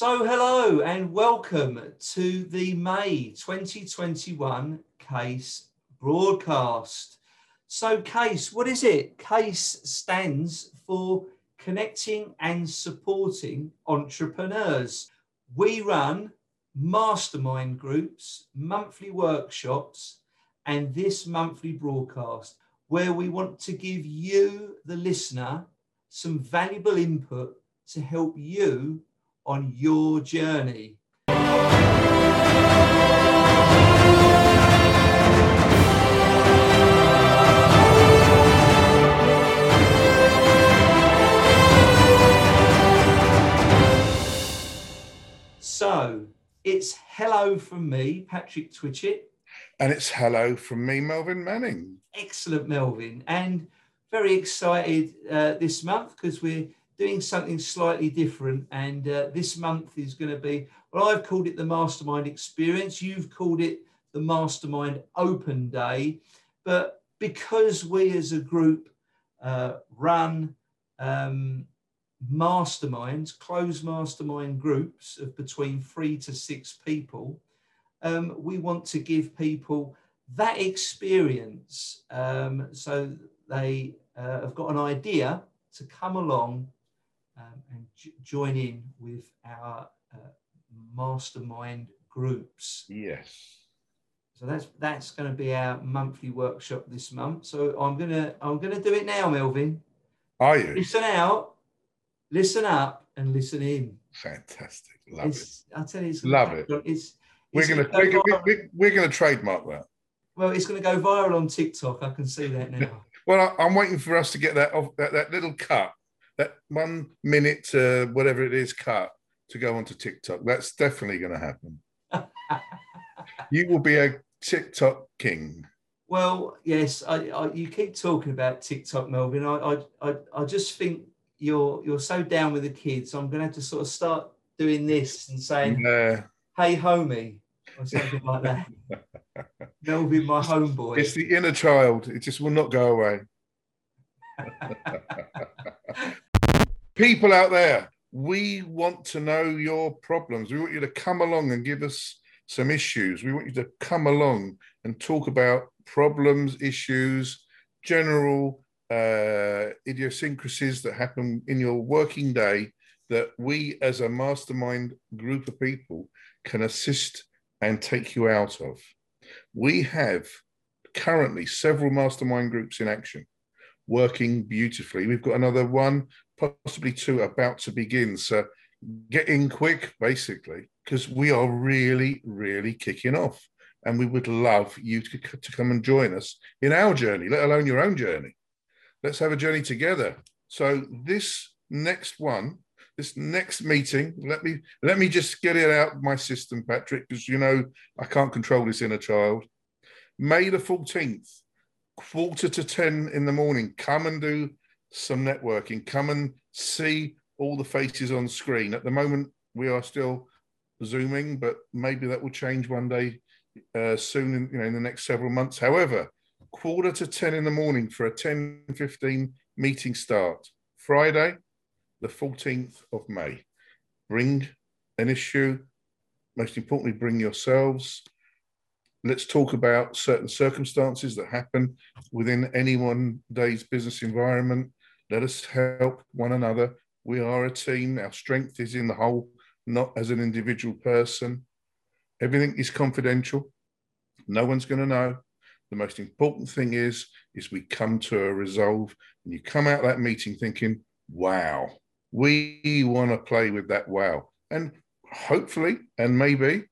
So, hello and welcome to the May 2021 CASE broadcast. So, CASE, what is it? CASE stands for Connecting and Supporting Entrepreneurs. We run mastermind groups, monthly workshops, and this monthly broadcast where we want to give you, the listener, some valuable input to help you on your journey. So it's hello from me, Patrick Twitchett. And it's hello from me, Melvin Manning. Excellent, Melvin. And very excited uh, this month because we're doing something slightly different. And uh, this month is going to be, well, I've called it the Mastermind Experience. You've called it the Mastermind Open Day. But because we as a group uh, run um, masterminds, closed mastermind groups of between three to six people, um, we want to give people that experience um, so they uh, have got an idea to come along um, and join in with our uh, mastermind groups. Yes. So that's that's going to be our monthly workshop this month. So I'm gonna I'm gonna do it now, Melvin. Are you? Listen out, listen up, and listen in. Fantastic. Love It's, it. I tell you, it's Love gonna- it. It's, We're it's gonna, go we're, gonna, we're, we're gonna trademark that. well, it's going to go viral on TikTok. I can see that now. Well, I, I'm waiting for us to get that off that, that little cut, that one minute, uh, whatever it is, cut to go onto TikTok. That's definitely going to happen. You will be a TikTok king. Well, yes, I, I, you keep talking about TikTok, Melvin. I, I, I, I just think you're you're so down with the kids. I'm going to have to sort of start doing this and saying, Uh, "Hey, homie," or something like that. Melvin, my homeboy. it's the inner child. It just will not go away. People out there, we want to know your problems. We want you to come along and give us some issues. We want you to come along and talk about problems, issues, general uh, idiosyncrasies that happen in your working day that we, as a mastermind group of people, can assist and take you out of. We have currently several mastermind groups in action, working beautifully. We've got another one, possibly two, about to begin. So get in quick, basically, because we are really, really kicking off. And we would love you to, to come and join us in our journey, let alone your own journey. Let's have a journey together. So this next one, this next meeting, let me let me just get it out of my system, Patrick, because you know I can't control this inner child. May the 14th, quarter to 10 in the morning, come and do some networking. Come and see all the faces on screen. At the moment, we are still zooming, but maybe that will change one day uh, soon, in, you know, in the next several months. However, quarter to 10 in the morning for a 10 15 meeting start. Friday, the 14th of May. Bring an issue. Most importantly, bring yourselves. Let's talk about certain circumstances that happen within any one day's business environment. Let us help one another. We are a team. Our strength is in the whole, not as an individual person. Everything is confidential. No one's going to know. The most important thing is, is we come to a resolve and you come out that meeting thinking, wow, we want to play with that wow. And hopefully, and maybe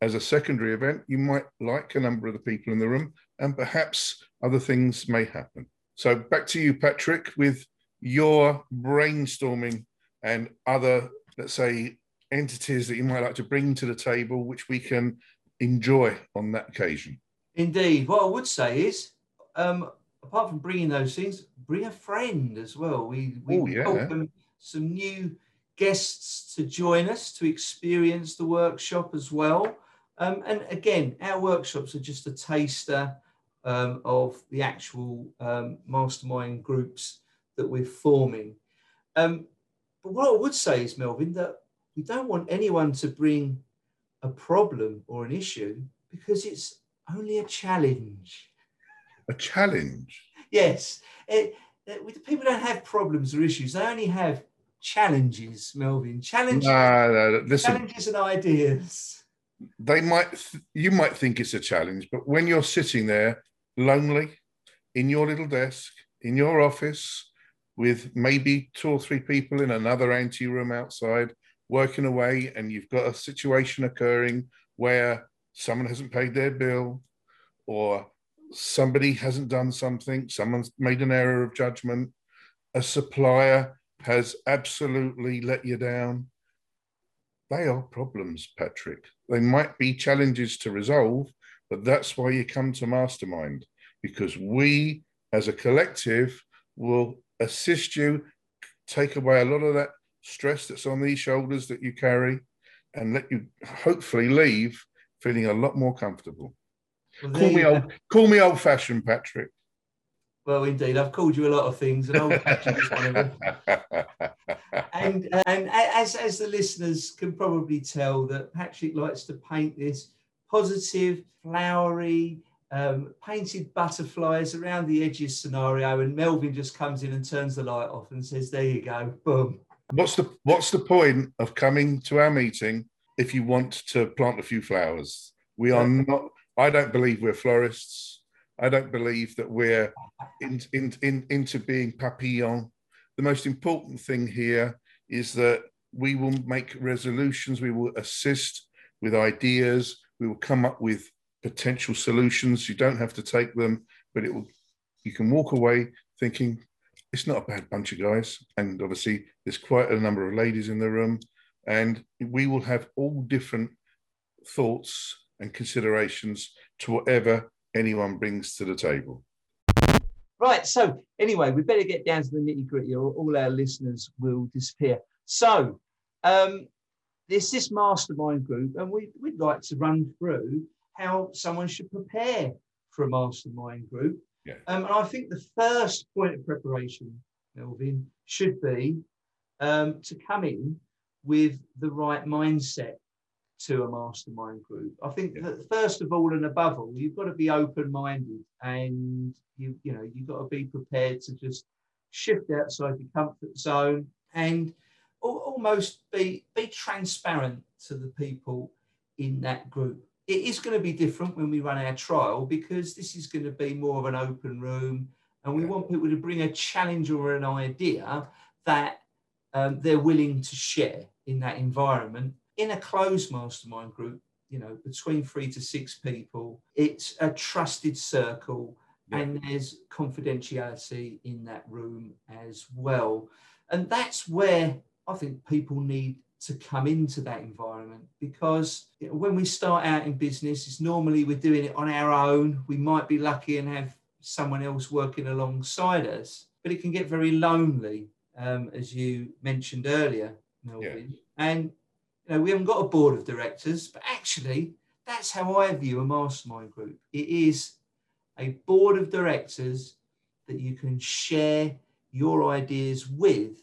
as a secondary event, you might like a number of the people in the room and perhaps other things may happen. So back to you, Patrick, with your brainstorming and other, let's say, entities that you might like to bring to the table, which we can enjoy on that occasion. Indeed. What I would say is, um, apart from bringing those things, bring a friend as well. We we Oh, yeah. welcome some new guests to join us to experience the workshop as well. Um, and again, our workshops are just a taster um, of the actual um, mastermind groups that we're forming. Um, but what I would say is, Melvin, that we don't want anyone to bring a problem or an issue because it's only a challenge. A challenge? Yes. It, it, people don't have problems or issues, they only have challenges, Melvin. Challenges, no, no, listen, challenges and ideas. They might, th- you might think it's a challenge, but when you're sitting there lonely in your little desk, in your office, with maybe two or three people in another ante room outside working away, and you've got a situation occurring where someone hasn't paid their bill or somebody hasn't done something, someone's made an error of judgment, a supplier has absolutely let you down. They are problems, Patrick. They might be challenges to resolve, but that's why you come to Mastermind, because we as a collective will assist you, take away a lot of that stress that's on these shoulders that you carry, and let you hopefully leave feeling a lot more comfortable. Well, call me old, call me old fashioned, Patrick. Well, indeed, I've called you a lot of things, and old fashioned is one of them. and and as as the listeners can probably tell, that Patrick likes to paint this positive, flowery, um, painted butterflies around the edges scenario, and Melvin just comes in and turns the light off and says, "There you go, boom." What's the What's the point of coming to our meeting if you want to plant a few flowers? We are not. I don't believe we're florists. I don't believe that we're in, in, in, into being papillon. The most important thing here is that we will make resolutions. We will assist with ideas. We will come up with potential solutions. You don't have to take them, but it will. You can walk away thinking it's not a bad bunch of guys, and obviously there's quite a number of ladies in the room, and we will have all different thoughts and considerations to whatever anyone brings to the table. Right. So anyway, we better get down to the nitty gritty, or all our listeners will disappear. So um, there's this mastermind group, and we, we'd like to run through how someone should prepare for a mastermind group. Yeah. Um, and I think the first point of preparation, Melvin, should be um, to come in with the right mindset to a mastermind group. I think yeah. that first of all and above all, you've got to be open-minded and you you know you've got to be prepared to just shift outside your comfort zone and almost be be transparent to the people in that group. It is going to be different when we run our trial because this is going to be more of an open room and we want people to bring a challenge or an idea that um, they're willing to share in that environment. In a closed mastermind group you know between three to six people it's a trusted circle yeah. and there's confidentiality in that room as well. And that's where i think people need to come into that environment because when we start out in business, it's normally we're doing it on our own. We might be lucky and have someone else working alongside us, but it can get very lonely, um, as you mentioned earlier, Melvin. Yeah. And you know, we haven't got a board of directors, but actually, that's how I view a mastermind group. It is a board of directors that you can share your ideas with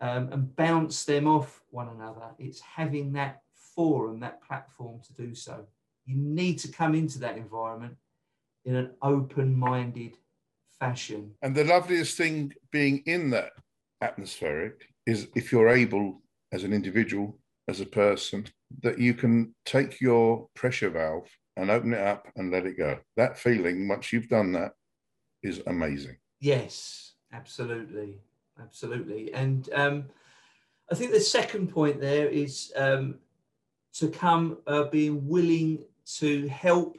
um, and bounce them off one another. It's having that forum, that platform to do so. You need to come into that environment in an open minded fashion. And the loveliest thing being in that atmospheric is if you're able, as an individual, as a person, that you can take your pressure valve and open it up and let it go. That feeling, once you've done that, is amazing. Yes, absolutely absolutely. And um, I think the second point there is um, to come uh, being willing to help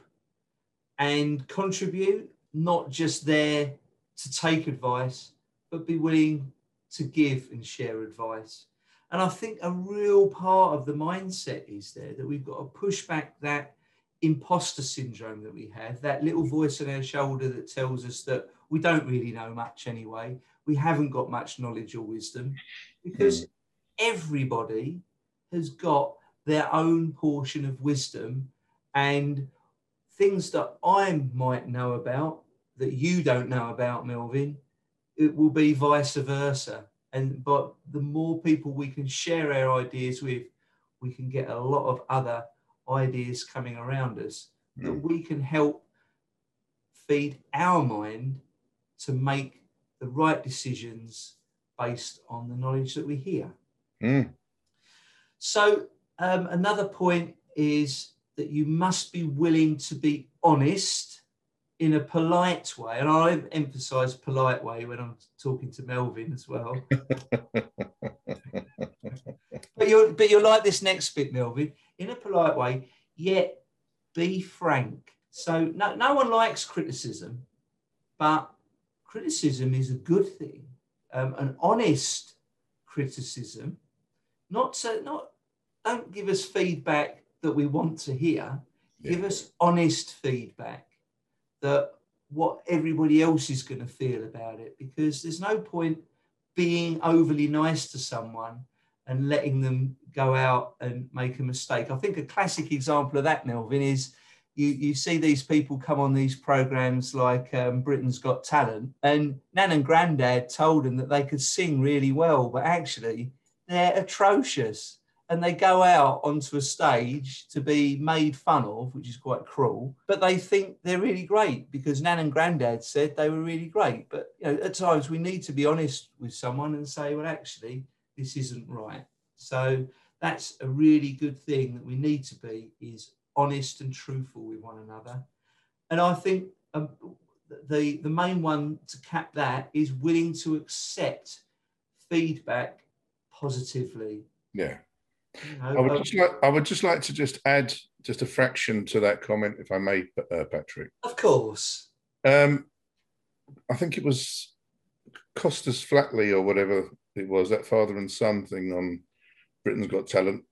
and contribute, not just there to take advice, but be willing to give and share advice. And I think a real part of the mindset is there that we've got to push back that imposter syndrome that we have, that little voice on our shoulder that tells us that we don't really know much anyway we haven't got much knowledge or wisdom because mm. everybody has got their own portion of wisdom and things that I might know about that you don't know about, Melvin, it will be vice versa. And but the more people we can share our ideas with, we can get a lot of other ideas coming around us mm. that we can help feed our mind to make the right decisions based on the knowledge that we hear. Mm. So, um, another point is that you must be willing to be honest in a polite way. And I emphasize polite way when I'm talking to Melvin as well. but you're but you're like this next bit, Melvin, in a polite way, yet be frank. So no, no one likes criticism, but criticism is a good thing. Um, an honest criticism, not so not don't give us feedback that we want to hear. Yeah. Give us honest feedback that what everybody else is going to feel about it because there's no point being overly nice to someone and letting them go out and make a mistake. I think a classic example of that, Melvin, is you, you see these people come on these programs like um, Britain's Got Talent, and Nan and Grandad told them that they could sing really well, but actually they're atrocious and they go out onto a stage to be made fun of, which is quite cruel. But they think they're really great because Nan and Granddad said they were really great. But you know, at times we need to be honest with someone and say, well, actually, this isn't right. So that's a really good thing that we need to be is honest and truthful with one another. And I think um, the the main one to cap that is willing to accept feedback positively. Yeah I would just like I would just like to just add just a fraction to that comment, if I may, uh, Patrick. Of course. Um, I think it was Costas Flatley or whatever it was that father and son thing on Britain's Got Talent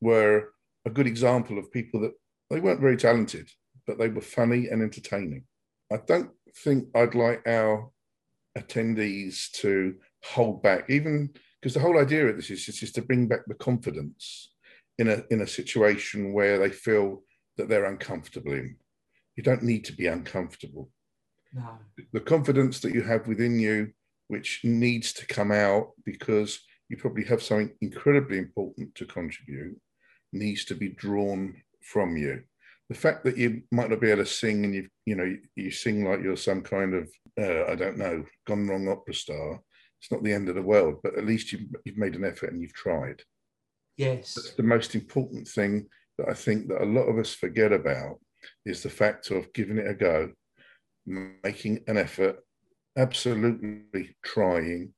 were a good example of people that they weren't very talented, but they were funny and entertaining. I don't think I'd like our attendees to hold back, even because the whole idea of this is just to bring back the confidence in a in a situation where they feel that they're uncomfortable in. You don't need to be uncomfortable. No. The confidence that you have within you, which needs to come out because you probably have something incredibly important to contribute, needs to be drawn from you. The fact that you might not be able to sing and you you know you, sing like you're some kind of uh, I don't know gone wrong opera star it's not the end of the world, but at least you've, you've made an effort and you've tried. Yes. That's the most important thing that I think that a lot of us forget about is the fact of giving it a go, making an effort, absolutely trying,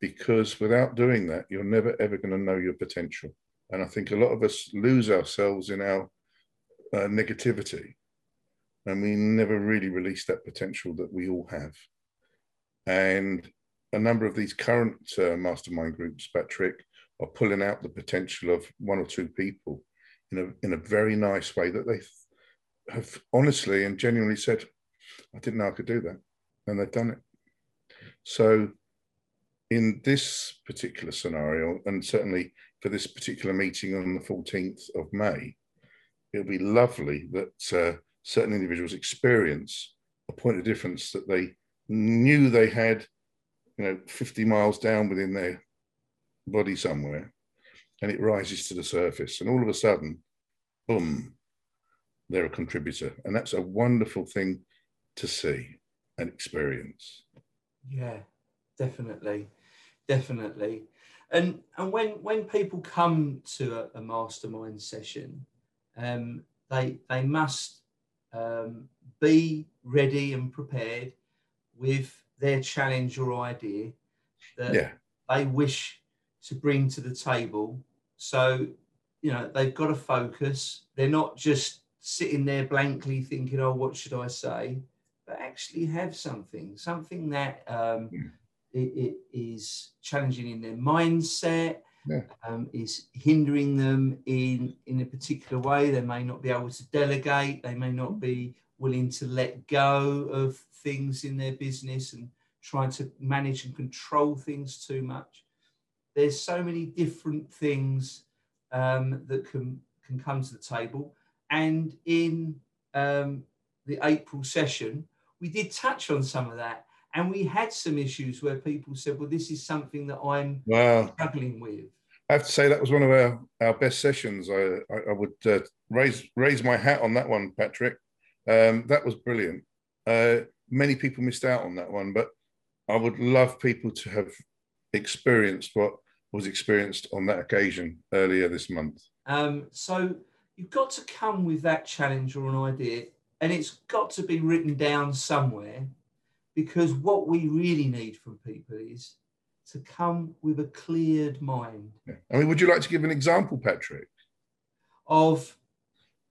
because without doing that, you're never ever going to know your potential. And I think a lot of us lose ourselves in our uh, negativity and we never really release that potential that we all have. And a number of these current uh, mastermind groups, Patrick, are pulling out the potential of one or two people in a in a very nice way that they have honestly and genuinely said, "I didn't know I could do that," and they've done it. So, in this particular scenario, and certainly for this particular meeting on the 14th of May, it'll be lovely that uh, certain individuals experience a point of difference that they knew they had you know, 50 miles down within their body somewhere, and it rises to the surface. And all of a sudden, boom, they're a contributor. And that's a wonderful thing to see and experience. Yeah, definitely. Definitely. And and when when people come to a, a mastermind session, um, they they must um, be ready and prepared with their challenge or idea that yeah. they wish to bring to the table. So, you know, they've got to focus. They're not just sitting there blankly thinking, oh, what should I say? But actually have something, something that um, yeah. it, it is challenging in their mindset, yeah. um, is hindering them in, in a particular way. They may not be able to delegate, they may not be willing to let go of things in their business and trying to manage and control things too much. There's so many different things um, that can can come to the table. And in um, the April session, we did touch on some of that, and we had some issues where people said, "Well, this is something that I'm wow. struggling with." I have to say that was one of our, our best sessions. I, I, I would uh, raise raise my hat on that one, Patrick. Um, that was brilliant. Uh, many people missed out on that one, but I would love people to have experienced what was experienced on that occasion earlier this month. Um, so you've got to come with that challenge or an idea, and it's got to be written down somewhere because what we really need from people is to come with a cleared mind. Yeah. I mean, would you like to give an example, Patrick, of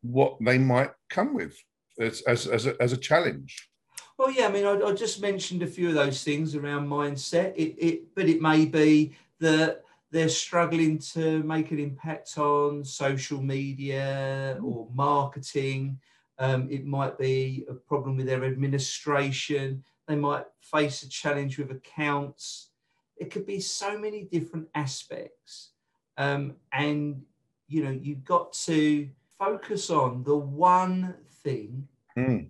what they might come with as, as, as, a, as a challenge? Well, yeah, I mean, I, I, just mentioned a few of those things around mindset. It, it, but it may be that they're struggling to make an impact on social media or marketing. Um, it might be a problem with their administration. They might face a challenge with accounts. It could be so many different aspects. Um, and, you know, you've got to focus on the one thing mm.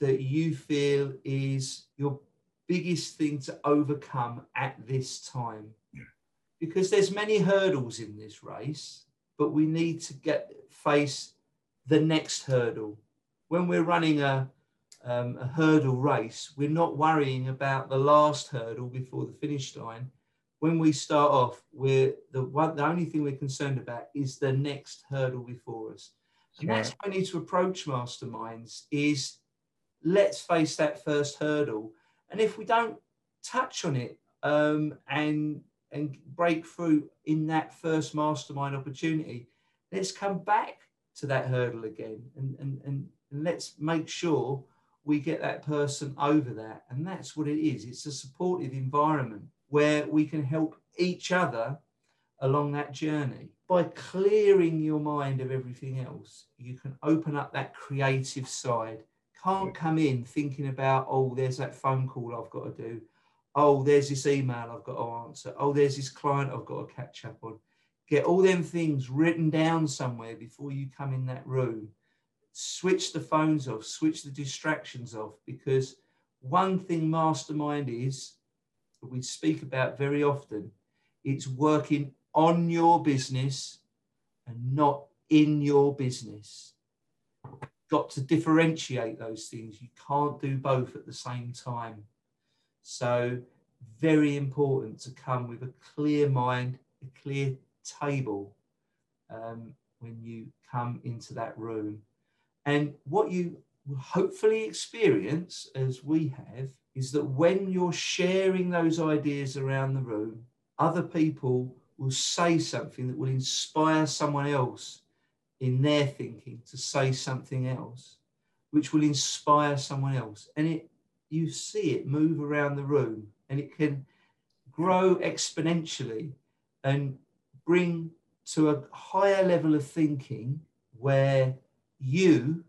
that you feel is your biggest thing to overcome at this time. Yeah. Because there's many hurdles in this race, but we need to get face the next hurdle. When we're running a um, a hurdle race, we're not worrying about the last hurdle before the finish line. When we start off, we're the one, the only thing we're concerned about is the next hurdle before us. And that's how we need to approach masterminds is let's face that first hurdle. And if we don't touch on it um, and and break through in that first mastermind opportunity, let's come back to that hurdle again and, and, and, and let's make sure we get that person over that. And that's what it is it's a supportive environment where we can help each other along that journey. By clearing your mind of everything else, you can open up that creative side. Can't come in thinking about, oh, there's that phone call I've got to do. Oh, there's this email I've got to answer. Oh, there's this client I've got to catch up on. Get all them things written down somewhere before you come in that room switch the phones off, switch the distractions off, because one thing mastermind is, we speak about very often, it's working on your business and not in your business. Got to differentiate those things. You can't do both at the same time. So, very important to come with a clear mind, a clear table um, when you come into that room. And what you hopefully experience, as we have, is that when you're sharing those ideas around the room, other people will say something that will inspire someone else in their thinking to say something else, which will inspire someone else. And it you see it move around the room and it can grow exponentially and bring to a higher level of thinking where you,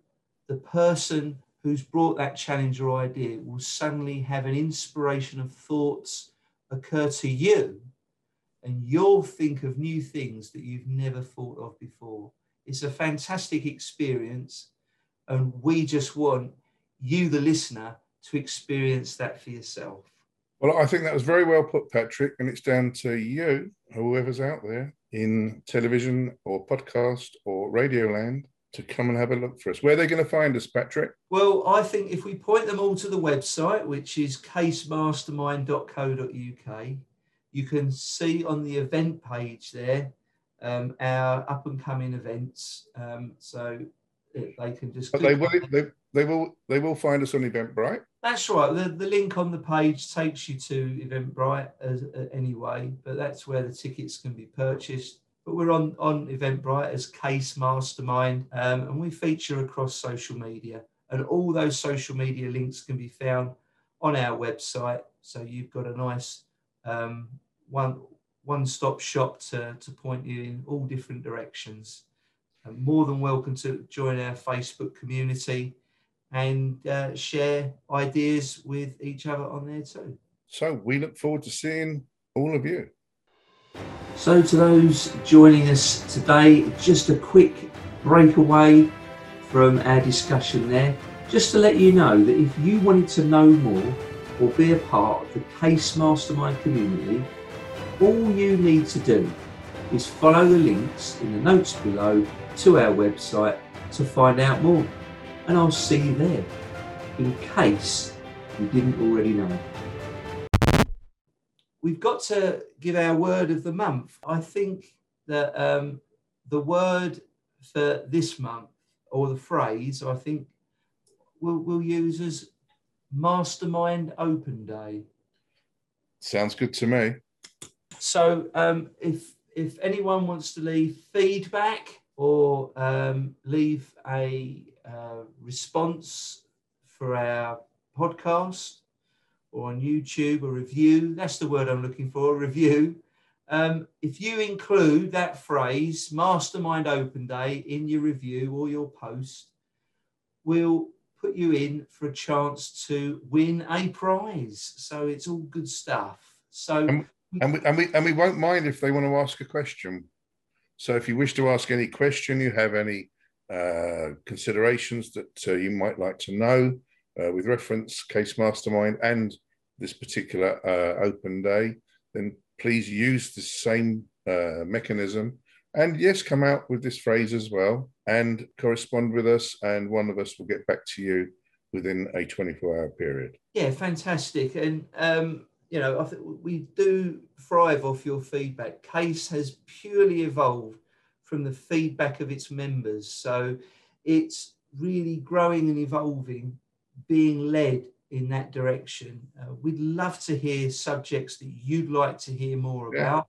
the person who's brought that challenge or idea, will suddenly have an inspiration of thoughts occur to you, and you'll think of new things that you've never thought of before. It's a fantastic experience, and we just want you, the listener, to experience that for yourself. Well, I think that was very well put, Patrick, and it's down to you, whoever's out there in television or podcast or radio land, to come and have a look for us. Where are they going to find us, Patrick? Well, I think if we point them all to the website, which is casemastermind.co.uk, you can see on the event page there um, our up and coming events. Um, so they can just. But they will. They, they will. They will find us on Eventbrite. That's right. The, the link on the page takes you to Eventbrite as, uh, anyway, but that's where the tickets can be purchased but we're on on Eventbrite as Case Mastermind, um, and we feature across social media. And all those social media links can be found on our website. So you've got a nice um, one one stop shop to, to point you in all different directions. And more than welcome to join our Facebook community and uh, share ideas with each other on there too. So we look forward to seeing all of you. So, to those joining us today, just a quick breakaway from our discussion there, just to let you know that if you wanted to know more or be a part of the Case Mastermind community, all you need to do is follow the links in the notes below to our website to find out more. And I'll see you there in case you didn't already know. We've got to give our word of the month. I think that um, the word for this month, or the phrase, I think we'll, we'll use as Mastermind Open Day. Sounds good to me. So, um, if if anyone wants to leave feedback or um, leave a uh, response for our podcast or on YouTube, a review, that's the word I'm looking for, a review. Um, if you include that phrase, Mastermind Open Day, in your review or your post, we'll put you in for a chance to win a prize. So it's all good stuff. So and, and we, and we and we won't mind if they want to ask a question. So if you wish to ask any question, you have any uh, considerations that uh, you might like to know uh, with reference case mastermind and this particular uh, open day, then please use the same uh, mechanism. And yes, come out with this phrase as well and correspond with us, and one of us will get back to you within a 24 hour period. Yeah, fantastic. And, um, you know, I think we do thrive off your feedback. Case has purely evolved from the feedback of its members. So it's really growing and evolving, being led in that direction. Uh, we'd love to hear subjects that you'd like to hear more about.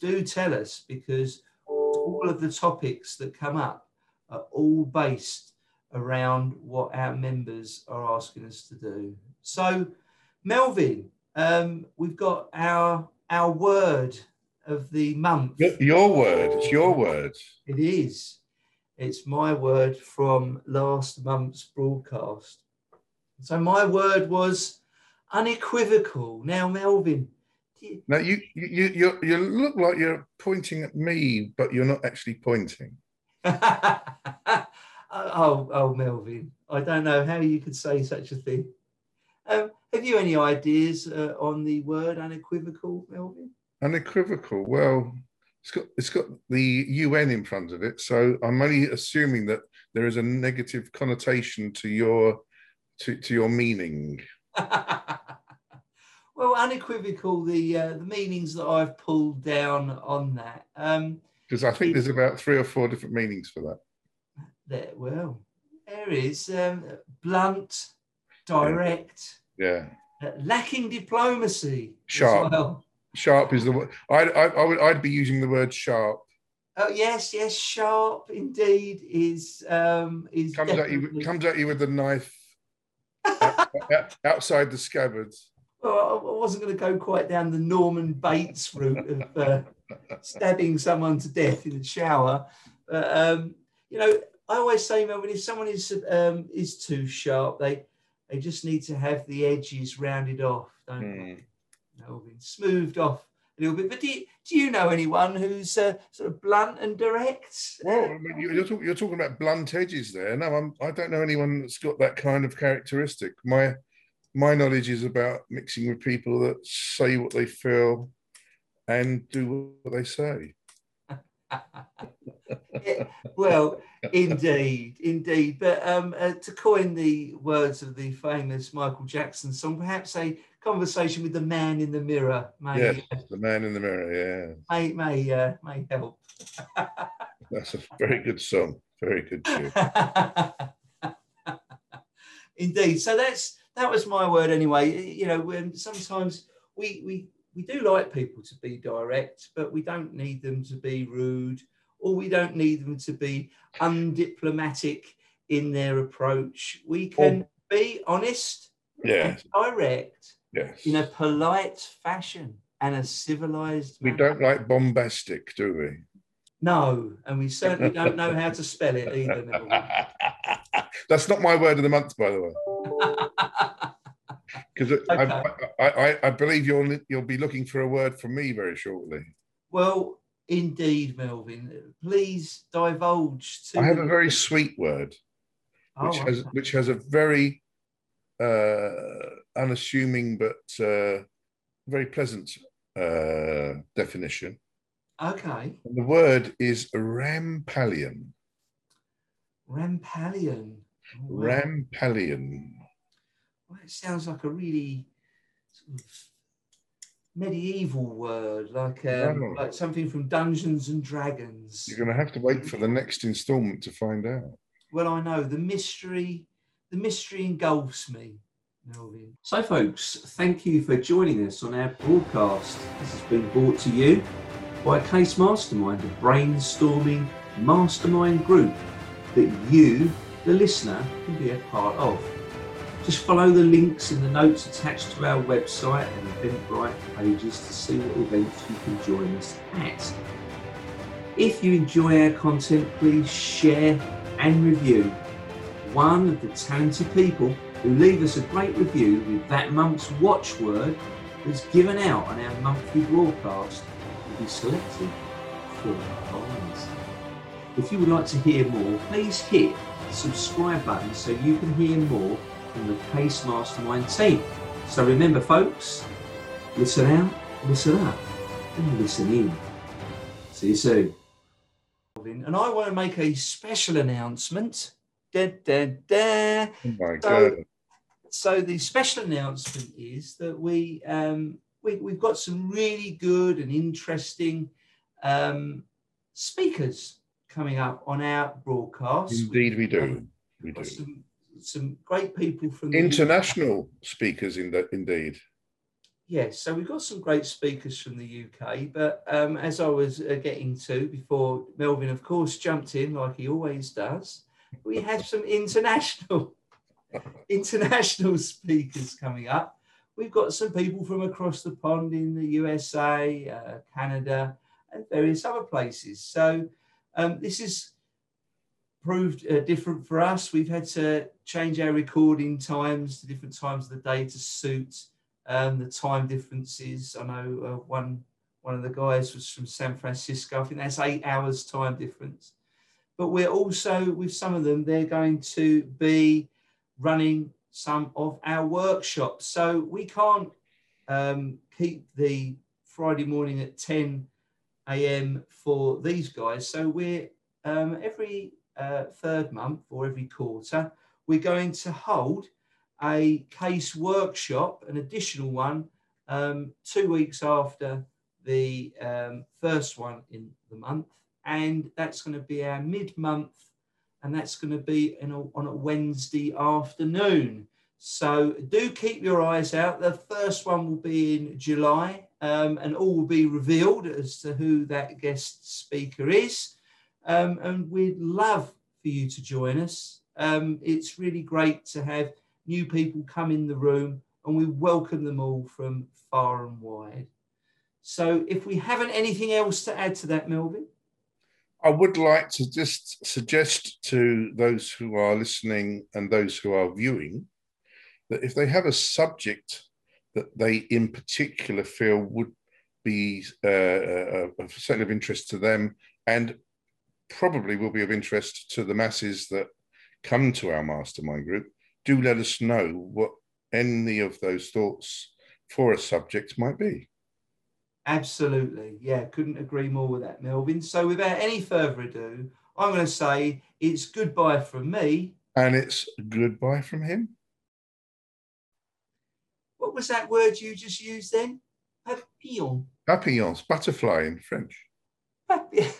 Yeah. Do tell us because all of the topics that come up are all based around what our members are asking us to do. So, Melvin, um, we've got our our word of the month. Your word. It's your word. It is. It's my word from last month's broadcast. So my word was unequivocal. Now, Melvin. You... Now you you you you look like you're pointing at me, but you're not actually pointing. oh, oh, Melvin, I don't know how you could say such a thing. Um, have you any ideas uh, on the word unequivocal, Melvin? Unequivocal. Well, it's got it's got the UN in front of it, so I'm only assuming that there is a negative connotation to your to, to your meaning? well, unequivocal, the uh, the meanings that I've pulled down on that. Because um, I think there's about three or four different meanings for that. There, well, there is um, blunt, direct, yeah, uh, lacking diplomacy. Sharp. Well. Sharp is the word. I'd, I, I would, I'd be using the word sharp. Oh yes, yes, sharp indeed is um, is comes at you comes at you with the knife outside the scabbards. Well, I wasn't going to go quite down the Norman Bates route of uh, stabbing someone to death in the shower. But, um, you know, I always say, Melvin, if someone is um, is too sharp, they they just need to have the edges rounded off, don't mm. they? Melvin, smoothed off a little bit. But do you, do you know anyone who's uh, sort of blunt and direct? Well, I mean, you're, talk, you're talking about blunt edges there. No, I'm, I don't know anyone that's got that kind of characteristic. My my knowledge is about mixing with people that say what they feel and do what they say. yeah, well, indeed, indeed. But um, uh, to coin the words of the famous Michael Jackson song, perhaps a conversation with the man in the mirror may yes, uh, the man in the mirror, yeah, may may uh, may help. That's a very good song. Very good tune. Indeed. So that's that was my word anyway. You know, when sometimes we we we do like people to be direct, but we don't need them to be rude, or we don't need them to be undiplomatic in their approach. We can or, be honest, yeah, direct, Yes. In a polite fashion and a civilized We don't like bombastic, do we? No, and we certainly don't know how to spell it either. That's not my word of the month, by the way. Because okay. I, I, I, believe you'll you'll be looking for a word from me very shortly. Well, indeed, Melvin. Please divulge. To I have a very sweet word, which oh, has which has a very unassuming but uh, very pleasant uh, definition. Okay. And the word is rampallion. Rampallion. Oh, wow. Rampallion. Well, it sounds like a really sort of medieval word, like um, Wow. like something from Dungeons and Dragons. You're going to have to wait for the next instalment to find out. Well, I know the mystery. The mystery engulfs me, Melvin. So, folks, thank you for joining us on our broadcast. This has been brought to you by Case Mastermind, a brainstorming mastermind group that you, the listener, can be a part of. Just follow the links in the notes attached to our website and Eventbrite pages to see what events you can join us at. If you enjoy our content, please share and review. One of the talented people who leave us a great review with that month's watchword that's given out on our monthly broadcast will be selected for prize. If you would like to hear more, please hit the subscribe button so you can hear more from the Case Mastermind team. So remember, folks, listen out, listen up, and listen in. See you soon. And I want to make a special announcement. Da, da, da. Oh my So- God. So the special announcement is that we, um, we we've got some really good and interesting um, speakers coming up on our broadcast. Indeed, we do. We do. some, some great people from International speakers, in the, indeed. Yes, so we've got some great speakers from the UK, but um, as I was uh, getting to before Melvin, of course, jumped in like he always does, we have some international international speakers coming up. We've got some people from across the pond in the USA, uh, Canada, and various other places. So um, this has proved uh, different for us. We've had to change our recording times to different times of the day to suit um, the time differences. I know uh, one one of the guys was from San Francisco. I think that's eight hours time difference. But we're also with some of them. They're going to be running some of our workshops. So we can't um, keep the Friday morning at 10 a.m. for these guys. So we're um, every uh, third month or every quarter, we're going to hold a case workshop, an additional one, um, two weeks after the um, first one in the month. And that's going to be our mid month, and that's going to be a, on a Wednesday afternoon. So do keep your eyes out. The first one will be in July, um, and all will be revealed as to who that guest speaker is. Um, and we'd love for you to join us. Um, it's really great to have new people come in the room, and we welcome them all from far and wide. So, if we haven't anything else to add to that, Melvin, I would like to just suggest to those who are listening and those who are viewing that if they have a subject that they in particular feel would be uh, uh, certainly of interest to them and probably will be of interest to the masses that come to our mastermind group, do let us know what any of those thoughts for a subject might be. Absolutely, yeah, couldn't agree more with that, Melvin. So, without any further ado, I'm going to say it's goodbye from me. And it's goodbye from him. What was that word you just used then? Papillon. Papillons, butterfly in French. Papillon.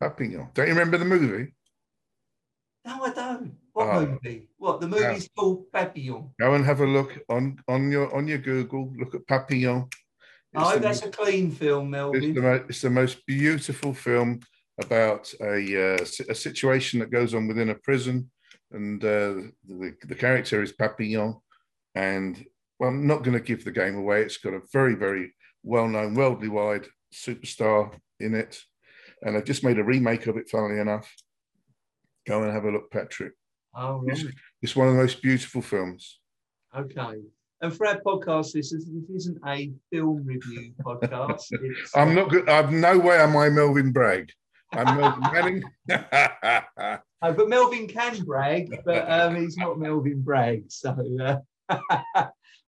Papillon. Don't you remember the movie? No, I don't. What Oh. movie? What the movie's ah. called Papillon? Go and have a look on on your on your Google. Look at Papillon. It's, Oh, that's mo- a clean film, it's, Melvin. the, mo- it's the most beautiful film about a uh, a situation that goes on within a prison, and uh, the the character is Papillon, and well, I'm not going to give the game away. It's got a very very well known, worldly wide superstar in it, and I've just made a remake of it. Funnily enough, go and have a look, Patrick. Oh, right. It's one of the most beautiful films. Okay. And for our podcast listeners, this isn't a film review podcast. It's, I'm uh, not good. I'm no way am I Melvyn Bragg. I'm Melvin Manning. uh, but Melvin can brag, but um, he's not Melvyn Bragg. So, uh,